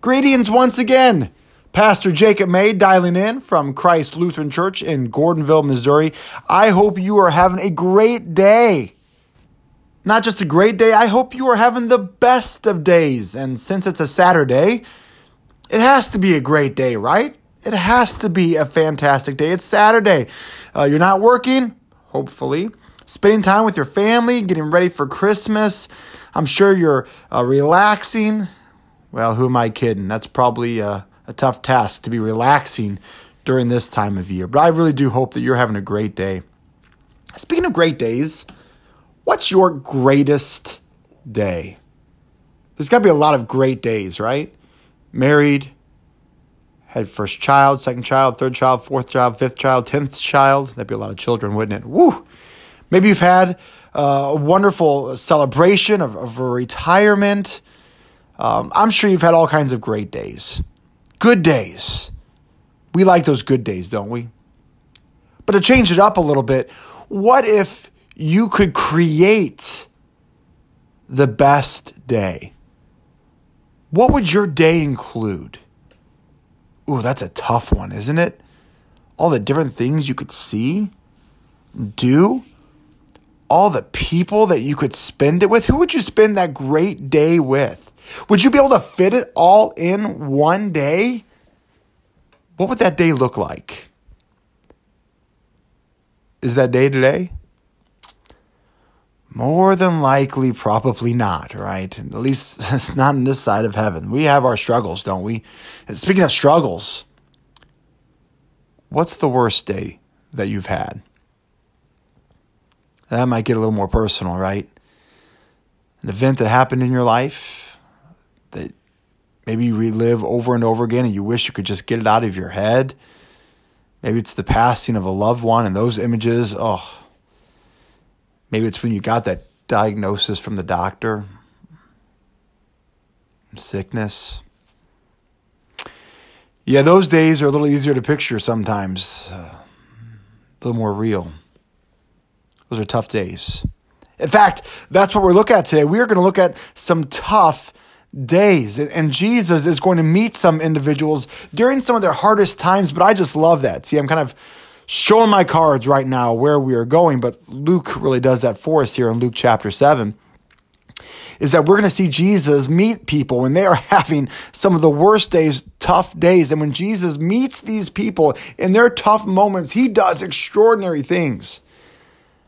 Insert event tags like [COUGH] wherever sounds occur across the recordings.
Greetings once again. Pastor Jacob May dialing in from Christ Lutheran Church in Gordonville, Missouri. I hope you are having a great day. Not just a great day, I hope you are having the best of days. And since it's a Saturday, it has to be a great day, right? It has to be a fantastic day. It's Saturday. Uh, you're not working, hopefully. Spending time with your family, getting ready for Christmas. I'm sure you're uh, relaxing. Well, who am I kidding? That's probably uh, a tough task to be relaxing during this time of year. But I really do hope that you're having a great day. Speaking of great days, what's your greatest day? There's got to be a lot of great days, right? Married, had first child, second child, third child, fourth child, fifth child, tenth child. That'd be a lot of children, wouldn't it? Woo! Maybe you've had uh, a wonderful celebration of, of a retirement. Um, I'm sure you've had all kinds of great days, good days. We like those good days, don't we? But to change it up a little bit, what if you could create the best day? What would your day include? Ooh, that's a tough one, isn't it? All the different things you could see, do, all the people that you could spend it with. Who would you spend that great day with? Would you be able to fit it all in one day? What would that day look like? Is that day today? More than likely, probably not, right? At least [LAUGHS] it's not in this side of heaven. We have our struggles, don't we? Speaking of struggles, what's the worst day that you've had? That might get a little more personal, right? An event that happened in your life maybe you relive over and over again and you wish you could just get it out of your head. Maybe it's the passing of a loved one and those images, oh, Maybe it's when you got that diagnosis from the doctor sickness. Yeah, those days are a little easier to picture sometimes, uh, a little more real. Those are tough days. In fact, that's what we're looking at today. We are going to look at some tough days. And Jesus is going to meet some individuals during some of their hardest times, but I just love that. See, I'm kind of showing my cards right now where we are going, but Luke really does that for us here in Luke chapter 7 is that we're going to see Jesus meet people when they are [LAUGHS] having some of the worst days, tough days. And when Jesus meets these people in their tough moments, he does extraordinary things.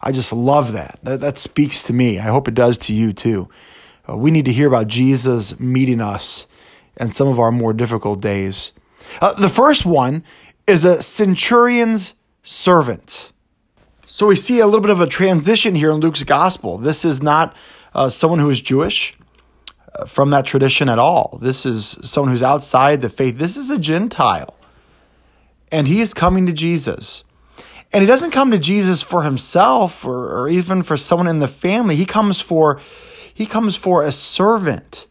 I just love that. That, that speaks to me. I hope it does to you too. Uh, we need to hear about Jesus meeting us in some of our more difficult days. Uh, the first one is a centurion's servant. So we see a little bit of a transition here in Luke's gospel. This is not uh, someone who is Jewish uh, from that tradition at all. This is someone who's outside the faith. This is a Gentile. And he is coming to Jesus. And he doesn't come to Jesus for himself or, or even for someone in the family. He comes for he comes for a servant.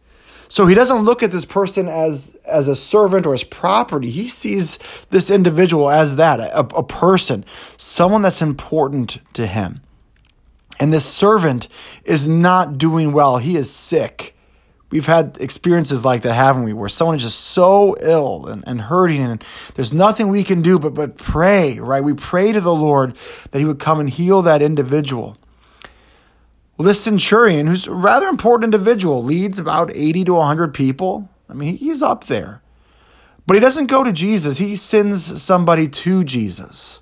So he doesn't look at this person as as a servant or as property. He sees this individual as that, a, a person, someone that's important to him. And this servant is not doing well. He is sick. We've had experiences like that, haven't we? Where someone is just so ill and, and hurting, and there's nothing we can do but, but pray, right? We pray to the Lord that He would come and heal that individual. This centurion, who's a rather important individual, leads about 80 to 100 people. I mean, he's up there. But he doesn't go to Jesus, he sends somebody to Jesus.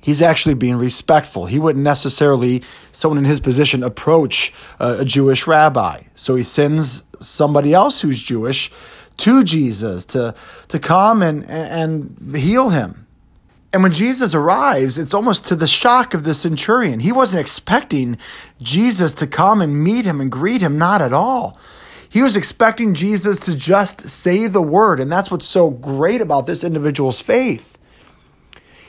He's actually being respectful. He wouldn't necessarily, someone in his position, approach a, a Jewish rabbi. So he sends somebody else who's Jewish to Jesus to, to come and, and heal him. And when Jesus arrives, it's almost to the shock of the centurion. He wasn't expecting Jesus to come and meet him and greet him, not at all. He was expecting Jesus to just say the word. And that's what's so great about this individual's faith.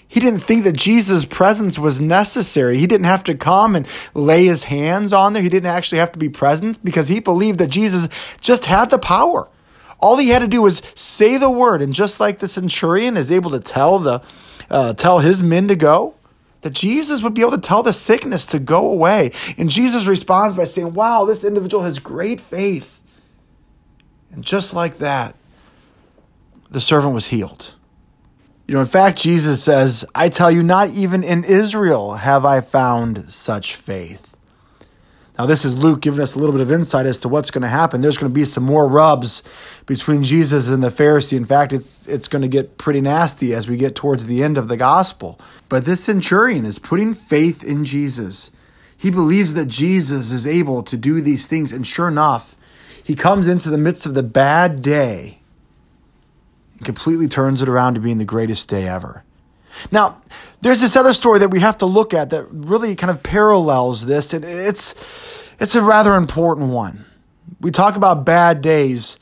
He didn't think that Jesus' presence was necessary. He didn't have to come and lay his hands on there. He didn't actually have to be present because he believed that Jesus just had the power. All he had to do was say the word. And just like the centurion is able to tell the uh, tell his men to go, that Jesus would be able to tell the sickness to go away. And Jesus responds by saying, Wow, this individual has great faith. And just like that, the servant was healed. You know, in fact, Jesus says, I tell you, not even in Israel have I found such faith. Now, this is Luke giving us a little bit of insight as to what's going to happen. There's going to be some more rubs between Jesus and the Pharisee. In fact, it's, it's going to get pretty nasty as we get towards the end of the gospel. But this centurion is putting faith in Jesus. He believes that Jesus is able to do these things. And sure enough, he comes into the midst of the bad day and completely turns it around to being the greatest day ever. Now, there's this other story that we have to look at that really kind of parallels this, and it's it's a rather important one. We talk about bad days.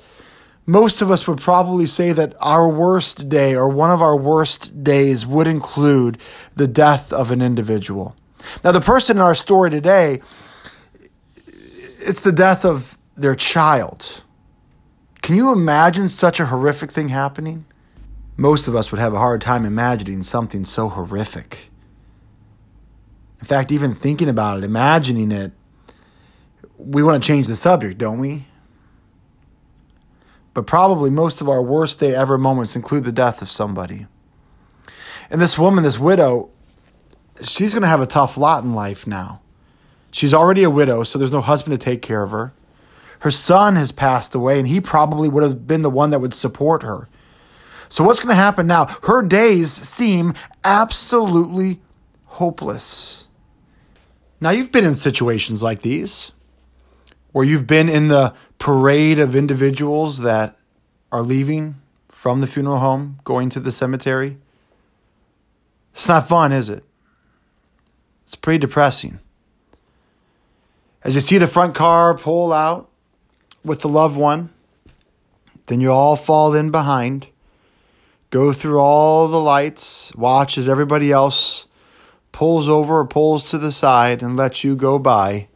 Most of us would probably say that our worst day or one of our worst days would include the death of an individual. Now, the person in our story today, it's the death of their child. Can you imagine such a horrific thing happening? Most of us would have a hard time imagining something so horrific. In fact, even thinking about it, imagining it, we want to change the subject, don't we? But probably most of our worst day ever moments include the death of somebody. And this woman, this widow, she's going to have a tough lot in life now. She's already a widow, so there's no husband to take care of her. Her son has passed away, and he probably would have been the one that would support her. So, what's going to happen now? Her days seem absolutely hopeless. Now, you've been in situations like these where you've been in the parade of individuals that are leaving from the funeral home, going to the cemetery. It's not fun, is it? It's pretty depressing. As you see the front car pull out with the loved one, then you all fall in behind go through all the lights, watch as everybody else pulls over or pulls to the side and lets you go by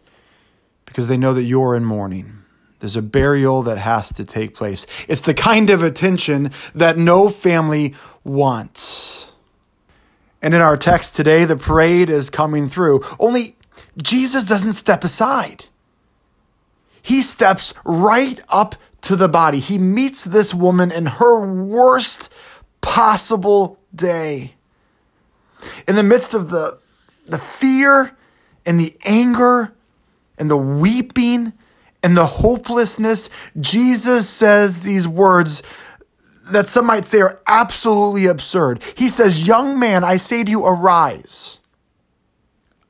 because they know that you're in mourning. There's a burial that has to take place. It's the kind of attention that no family wants. And in our text today, the parade is coming through. Only Jesus doesn't step aside. He steps right up to the body. He meets this woman in her worst possible day. In the midst of the, the fear and the anger and the weeping and the hopelessness, Jesus says these words that some might say are absolutely absurd. He says, Young man, I say to you, arise.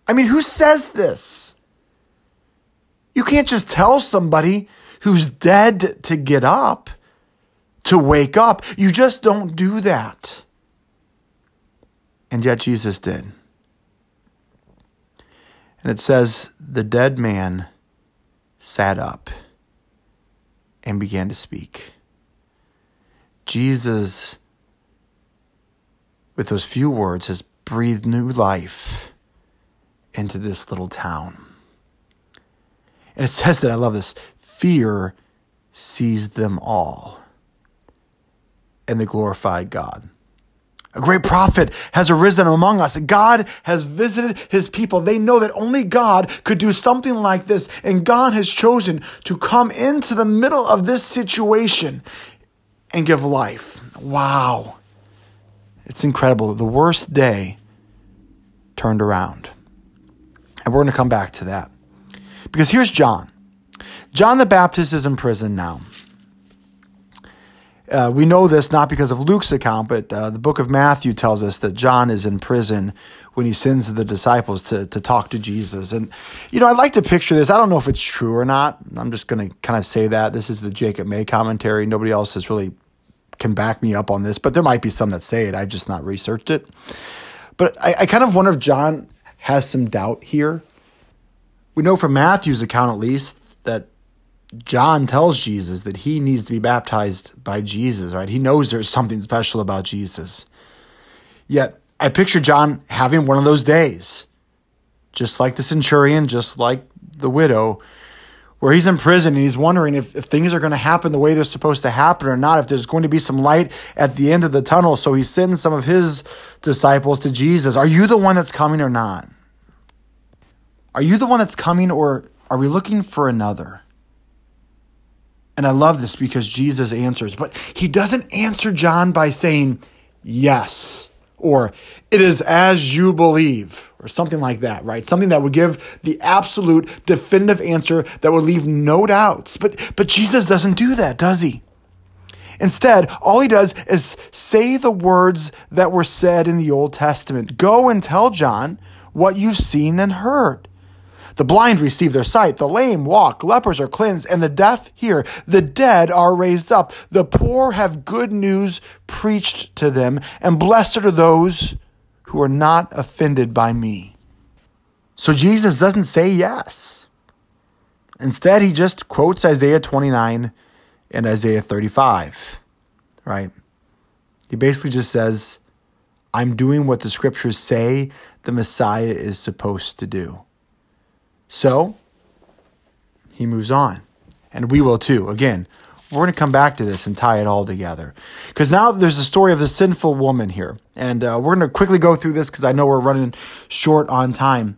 I mean, who says this? You can't just tell somebody who's dead to get up to wake up. You just don't do that. And yet Jesus did. And it says, the dead man sat up and began to speak. Jesus, with those few words, has breathed new life into this little town. And it says that, I love this fear seized them all and the glorified God. A great prophet has arisen among us. God has visited his people. They know that only God could do something like this. And God has chosen to come into the middle of this situation and give life. Wow. It's incredible. The worst day turned around. And we're going to come back to that. Because here's John. John the Baptist is in prison now. Uh, we know this not because of Luke's account, but uh, the book of Matthew tells us that John is in prison when he sends the disciples to, to talk to Jesus. And, you know, I'd like to picture this. I don't know if it's true or not. I'm just going to kind of say that. This is the Jacob May commentary. Nobody else has really can back me up on this, but there might be some that say it. I've just not researched it. But I, I kind of wonder if John has some doubt here. We know from Matthew's account, at least, that John tells Jesus that he needs to be baptized by Jesus, right? He knows there's something special about Jesus. Yet, I picture John having one of those days, just like the centurion, just like the widow, where he's in prison and he's wondering if, if things are going to happen the way they're supposed to happen or not, if there's going to be some light at the end of the tunnel. So he sends some of his disciples to Jesus. Are you the one that's coming or not? Are you the one that's coming or are we looking for another? And I love this because Jesus answers, but he doesn't answer John by saying, yes, or it is as you believe, or something like that, right? Something that would give the absolute definitive answer that would leave no doubts. But, but Jesus doesn't do that, does he? Instead, all he does is say the words that were said in the Old Testament. Go and tell John what you've seen and heard. The blind receive their sight, the lame walk, lepers are cleansed, and the deaf hear. The dead are raised up. The poor have good news preached to them, and blessed are those who are not offended by me. So Jesus doesn't say yes. Instead, he just quotes Isaiah 29 and Isaiah 35, right? He basically just says, I'm doing what the scriptures say the Messiah is supposed to do. So he moves on. And we will too. Again, we're going to come back to this and tie it all together. Because now there's the story of the sinful woman here. And uh, we're going to quickly go through this because I know we're running short on time.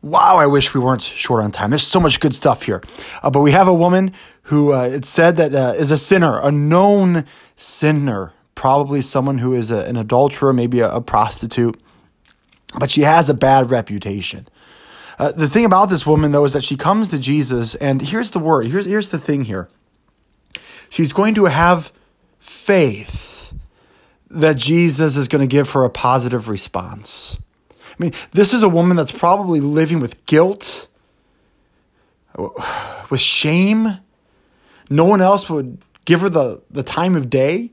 Wow, I wish we weren't short on time. There's so much good stuff here. Uh, but we have a woman who uh, it's said that uh, is a sinner, a known sinner, probably someone who is a, an adulterer, maybe a, a prostitute. But she has a bad reputation. Uh, the thing about this woman, though, is that she comes to Jesus, and here's the word. Here's, here's the thing here. She's going to have faith that Jesus is going to give her a positive response. I mean, this is a woman that's probably living with guilt, with shame. No one else would give her the, the time of day.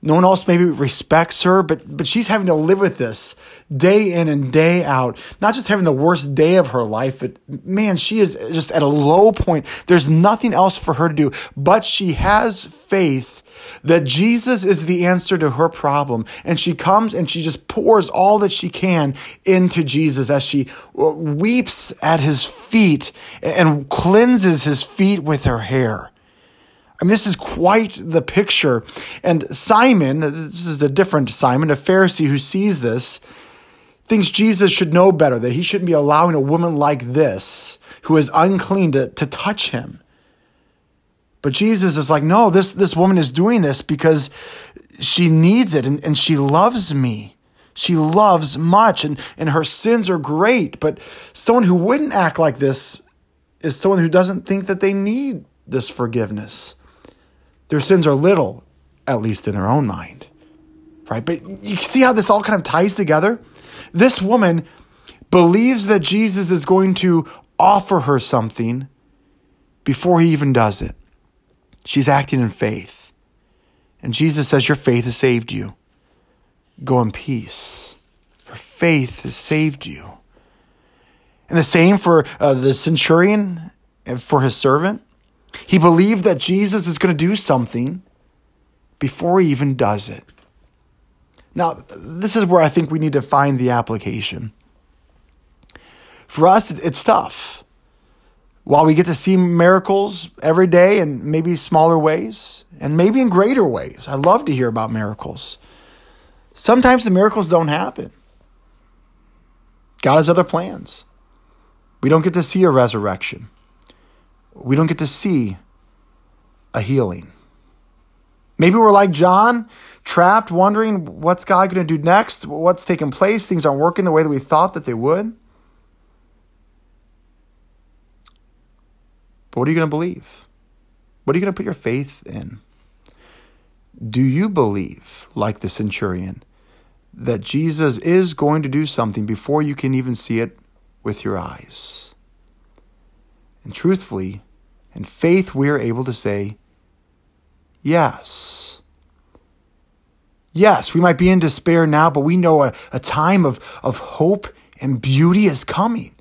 No one else maybe respects her, but but she's having to live with this day in and day out. Not just having the worst day of her life, but man, she is just at a low point. There's nothing else for her to do, but she has faith that Jesus is the answer to her problem. And she comes and she just pours all that she can into Jesus as she uh, weeps at his feet and cleanses his feet with her hair. I mean, this is quite the picture. And Simon, this is a different Simon, a Pharisee who sees this, thinks Jesus should know better, that he shouldn't be allowing a woman like this, who is unclean, to, to touch him. But Jesus is like, no, this, this woman is doing this because she needs it and, and she loves me. She loves much and, and her sins are great. But someone who wouldn't act like this is someone who doesn't think that they need this forgiveness. Their sins are little, at least in their own mind. Right? But you see how this all kind of ties together? This woman believes that Jesus is going to offer her something before he even does it. She's acting in faith. And Jesus says, Your faith has saved you. Go in peace. Your faith has saved you. And the same for uh, the centurion and for his servant. He believed that Jesus is going to do something before he even does it. Now, this is where I think we need to find the application. For us, it's tough. While we get to see miracles every day in maybe smaller ways and maybe in greater ways, I love to hear about miracles. Sometimes the miracles don't happen. God has other plans. We don't get to see a resurrection we don't get to see a healing. Maybe we're like John, trapped, wondering what's God going to do next? What's taking place? Things aren't working the way that we thought that they would. But what are you going to believe? What are you going to put your faith in? Do you believe, like the centurion, that Jesus is going to do something before you can even see it with your eyes? And truthfully, in faith, we are able to say, yes. Yes, we might be in despair now, but we know a, a time of, of hope and beauty is coming.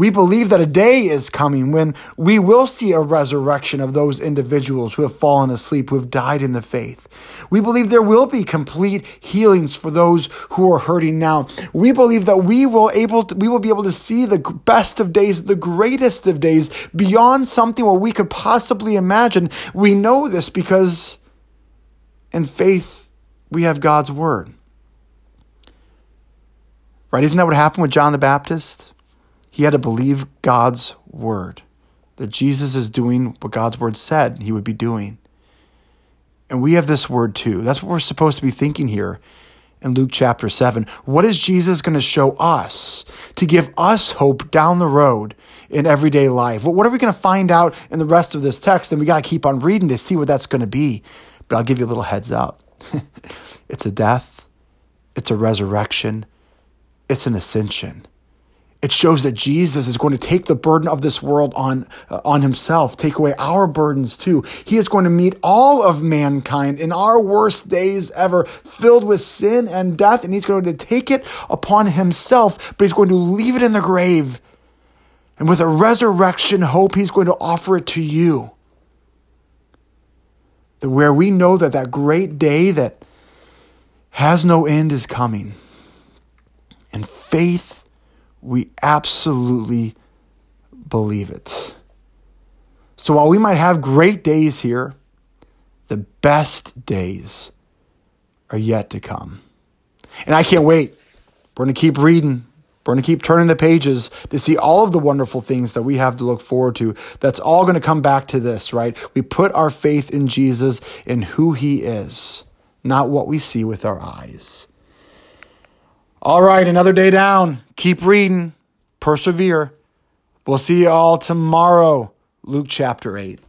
We believe that a day is coming when we will see a resurrection of those individuals who have fallen asleep, who have died in the faith. We believe there will be complete healings for those who are hurting now. We believe that we will able to, we will be able to see the best of days, the greatest of days, beyond something where we could possibly imagine. We know this because in faith we have God's word. Right? Isn't that what happened with John the Baptist? He had to believe God's word that Jesus is doing what God's word said he would be doing. And we have this word too. That's what we're supposed to be thinking here in Luke chapter 7. What is Jesus going to show us to give us hope down the road in everyday life? What are we going to find out in the rest of this text? And we got to keep on reading to see what that's going to be. But I'll give you a little heads up [LAUGHS] it's a death, it's a resurrection, it's an ascension. It shows that Jesus is going to take the burden of this world on, uh, on himself, take away our burdens too. He is going to meet all of mankind in our worst days ever, filled with sin and death, and he's going to take it upon himself, but he's going to leave it in the grave. And with a resurrection hope, he's going to offer it to you. That where we know that that great day that has no end is coming. And faith we absolutely believe it. So while we might have great days here, the best days are yet to come. And I can't wait. We're going to keep reading. We're going to keep turning the pages to see all of the wonderful things that we have to look forward to. That's all going to come back to this, right? We put our faith in Jesus and who he is, not what we see with our eyes. All right, another day down. Keep reading, persevere. We'll see you all tomorrow, Luke chapter 8.